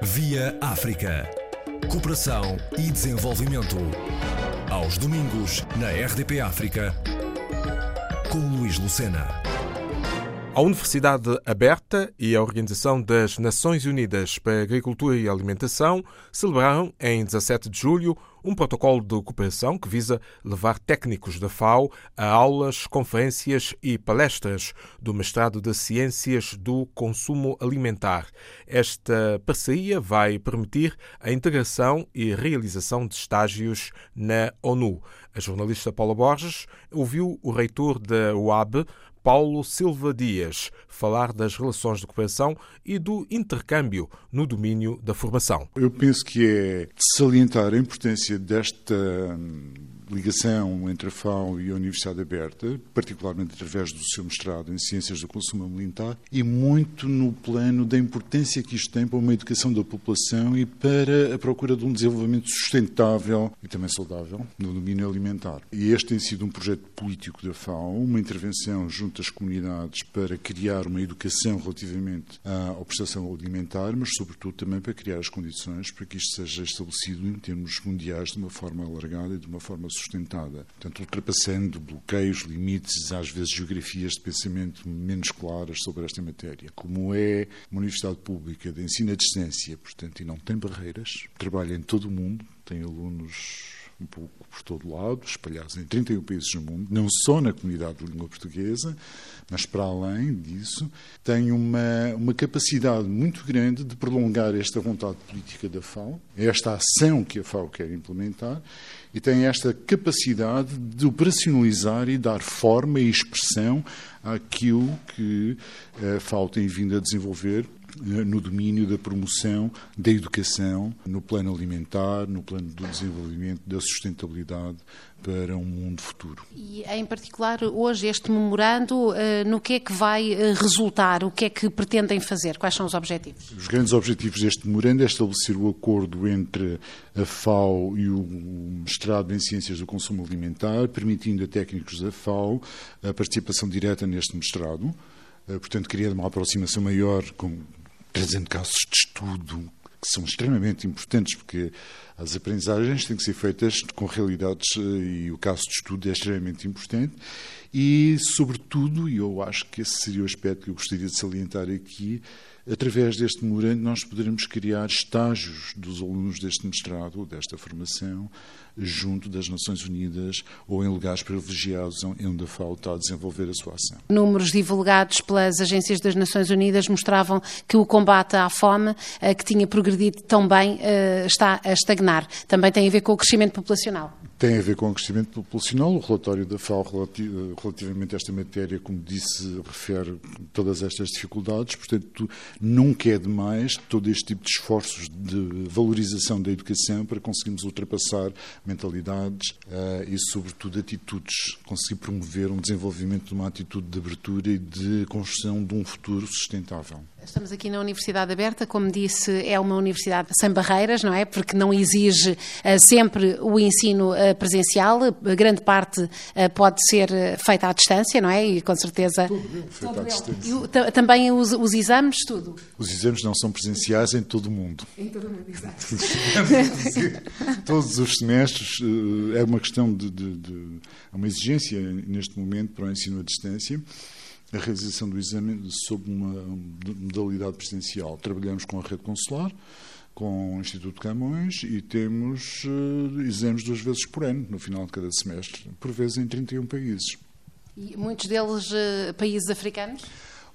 Via África. Cooperação e desenvolvimento. Aos domingos, na RDP África, com Luís Lucena. A Universidade Aberta e a Organização das Nações Unidas para Agricultura e Alimentação celebraram em 17 de julho um protocolo de cooperação que visa levar técnicos da FAO a aulas, conferências e palestras do mestrado de Ciências do Consumo Alimentar. Esta parceria vai permitir a integração e realização de estágios na ONU. A jornalista Paula Borges ouviu o reitor da UAB, Paulo Silva Dias falar das relações de cooperação e do intercâmbio no domínio da formação. Eu penso que é de salientar a importância desta ligação entre a FAO e a Universidade Aberta, particularmente através do seu mestrado em Ciências do Consumo Alimentar, e muito no plano da importância que isto tem para uma educação da população e para a procura de um desenvolvimento sustentável e também saudável no domínio alimentar. E este tem sido um projeto político da FAO, uma intervenção junto às comunidades para criar uma educação relativamente à prestação alimentar, mas sobretudo também para criar as condições para que isto seja estabelecido em termos mundiais de uma forma alargada e de uma forma sustentada. Portanto, ultrapassando bloqueios, limites, às vezes geografias de pensamento menos claras sobre esta matéria. Como é uma universidade pública de ensino à distância, portanto, e não tem barreiras, trabalha em todo o mundo, tem alunos um pouco por todo lado, espalhados em 31 países do mundo, não só na comunidade de língua portuguesa, mas para além disso, tem uma, uma capacidade muito grande de prolongar esta vontade política da FAO, esta ação que a FAO quer implementar, e tem esta capacidade de operacionalizar e dar forma e expressão àquilo que a FAO tem vindo a desenvolver no domínio da promoção da educação, no plano alimentar, no plano do desenvolvimento, da sustentabilidade para um mundo futuro. E, em particular, hoje, este memorando, eh, no que é que vai eh, resultar? O que é que pretendem fazer? Quais são os objetivos? Os grandes objetivos deste memorando é estabelecer o acordo entre a FAO e o mestrado em Ciências do Consumo Alimentar, permitindo a técnicos da FAO a participação direta neste mestrado. Eh, portanto, queria uma aproximação maior com trazendo casos de estudo que são extremamente importantes, porque as aprendizagens têm que ser feitas com realidades eh, e o caso de estudo é extremamente importante. E, sobretudo, e eu acho que esse seria o aspecto que eu gostaria de salientar aqui, através deste memorando nós poderemos criar estágios dos alunos deste mestrado, desta formação, junto das Nações Unidas ou em lugares privilegiados onde a FAO está a desenvolver a sua ação. Números divulgados pelas agências das Nações Unidas mostravam que o combate à fome, eh, que tinha progredido tão bem, eh, está a estagnar. Também tem a ver com o crescimento populacional. Tem a ver com o crescimento populacional. O relatório da FAO relativamente a esta matéria, como disse, refere todas estas dificuldades. Portanto, nunca é demais todo este tipo de esforços de valorização da educação para conseguirmos ultrapassar mentalidades uh, e, sobretudo, atitudes. Conseguir promover um desenvolvimento de uma atitude de abertura e de construção de um futuro sustentável. Estamos aqui na Universidade Aberta, como disse, é uma universidade sem barreiras, não é? Porque não exige uh, sempre o ensino uh, presencial, a grande parte uh, pode ser feita à distância, não é? E com certeza. Tudo, feito à distância. E, também os, os, exames, tudo? Os exames não são presenciais em todo o mundo. Em todo o mundo, exato. Todos os semestres é uma questão de, de, de. É uma exigência neste momento para o ensino à distância a realização do exame sob uma modalidade presencial. Trabalhamos com a rede consular, com o Instituto Camões e temos uh, exames duas vezes por ano, no final de cada semestre, por vezes em 31 países. E muitos deles uh, países africanos?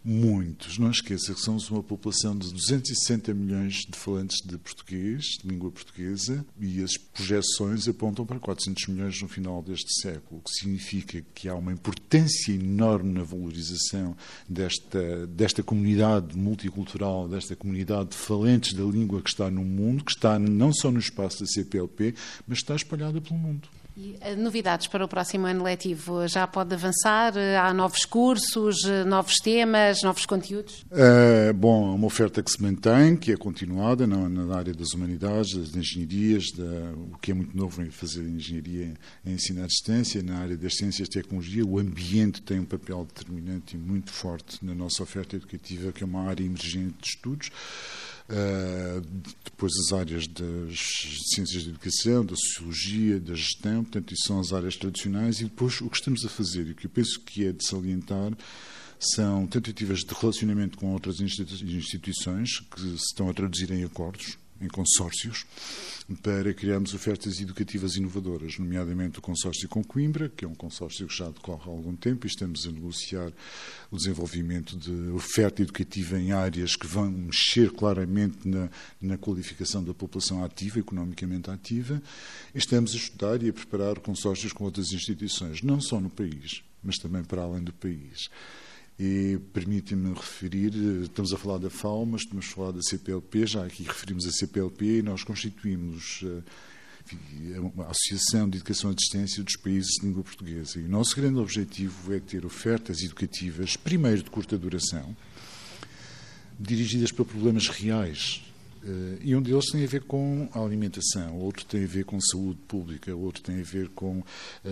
Muitos. Não esqueça que somos uma população de 260 milhões de falantes de português, de língua portuguesa, e as projeções apontam para 400 milhões no final deste século, o que significa que há uma importância enorme na valorização desta, desta comunidade multicultural, desta comunidade de falantes da língua que está no mundo, que está não só no espaço da CPLP, mas está espalhada pelo mundo. E, eh, novidades para o próximo ano letivo? Já pode avançar? Há novos cursos, eh, novos temas, novos conteúdos? É, bom, é uma oferta que se mantém, que é continuada na, na área das humanidades, das engenharias, da, o que é muito novo em fazer engenharia em ensino à distância, na área das ciências e tecnologia. O ambiente tem um papel determinante e muito forte na nossa oferta educativa, que é uma área emergente de estudos. Depois as áreas das ciências da educação, da sociologia, da gestão, portanto, isso são as áreas tradicionais, e depois o que estamos a fazer, e o que eu penso que é de salientar, são tentativas de relacionamento com outras instituições que se estão a traduzir em acordos, em consórcios, para criarmos ofertas educativas inovadoras, nomeadamente o consórcio com Coimbra, que é um consórcio que já decorre há algum tempo e estamos a negociar o desenvolvimento de oferta educativa em áreas que vão mexer claramente na, na qualificação da população ativa, economicamente ativa. E estamos a estudar e a preparar consórcios com outras instituições, não só no país, mas também para além do país. E permite-me referir, estamos a falar da FAO, mas estamos a falar da CPLP, já aqui referimos a CPLP e nós constituímos eh, a Associação de Educação e Assistência dos Países de Língua Portuguesa. E o nosso grande objetivo é ter ofertas educativas, primeiro de curta duração, dirigidas para problemas reais e um deles tem a ver com a alimentação, outro tem a ver com saúde pública, outro tem a ver com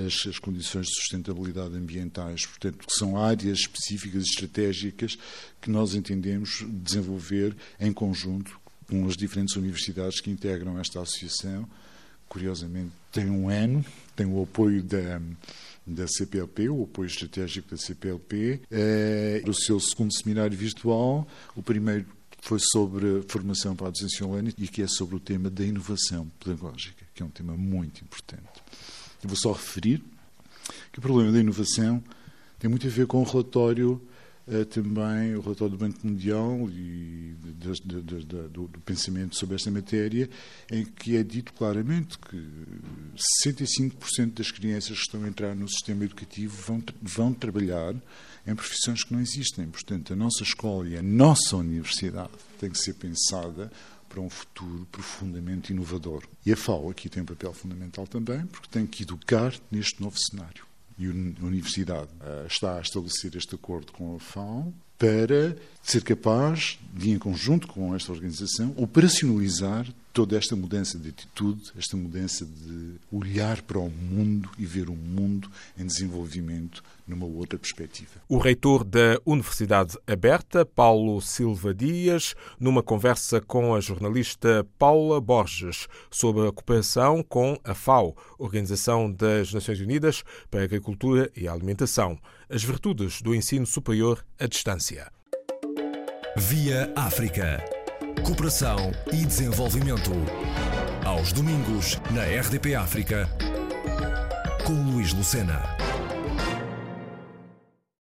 as, as condições de sustentabilidade ambientais, portanto, que são áreas específicas e estratégicas que nós entendemos desenvolver em conjunto com as diferentes universidades que integram esta associação. Curiosamente, tem um ano, tem o apoio da da CPLP, o apoio estratégico da CPLP, é, o seu segundo seminário virtual, o primeiro foi sobre formação para a docência online e que é sobre o tema da inovação pedagógica, que é um tema muito importante. Eu vou só referir que o problema da inovação tem muito a ver com o relatório uh, também, o relatório do Banco Mundial e do, do, pensamento sobre esta matéria, em que é dito claramente que 65% das crianças que estão a entrar no sistema educativo vão, vão trabalhar em profissões que não existem. Portanto, a nossa escola e a nossa universidade tem que ser pensada para um futuro profundamente inovador. E a FAO aqui tem um papel fundamental também, porque tem que educar neste novo cenário. E a Universidade uh, está a estabelecer este acordo com a FAO para ser capaz de, em conjunto com esta organização, operacionalizar toda esta mudança de atitude, esta mudança de olhar para o mundo e ver o mundo em desenvolvimento numa outra perspectiva. O reitor da Universidade Aberta, Paulo Silva Dias, numa conversa com a jornalista Paula Borges sobre a cooperação com a FAO, Organização das Nações Unidas para a Agricultura e a Alimentação, as virtudes do ensino superior à distância. Via África. Cooperação e desenvolvimento. Aos domingos, na RDP África, com Luís Lucena.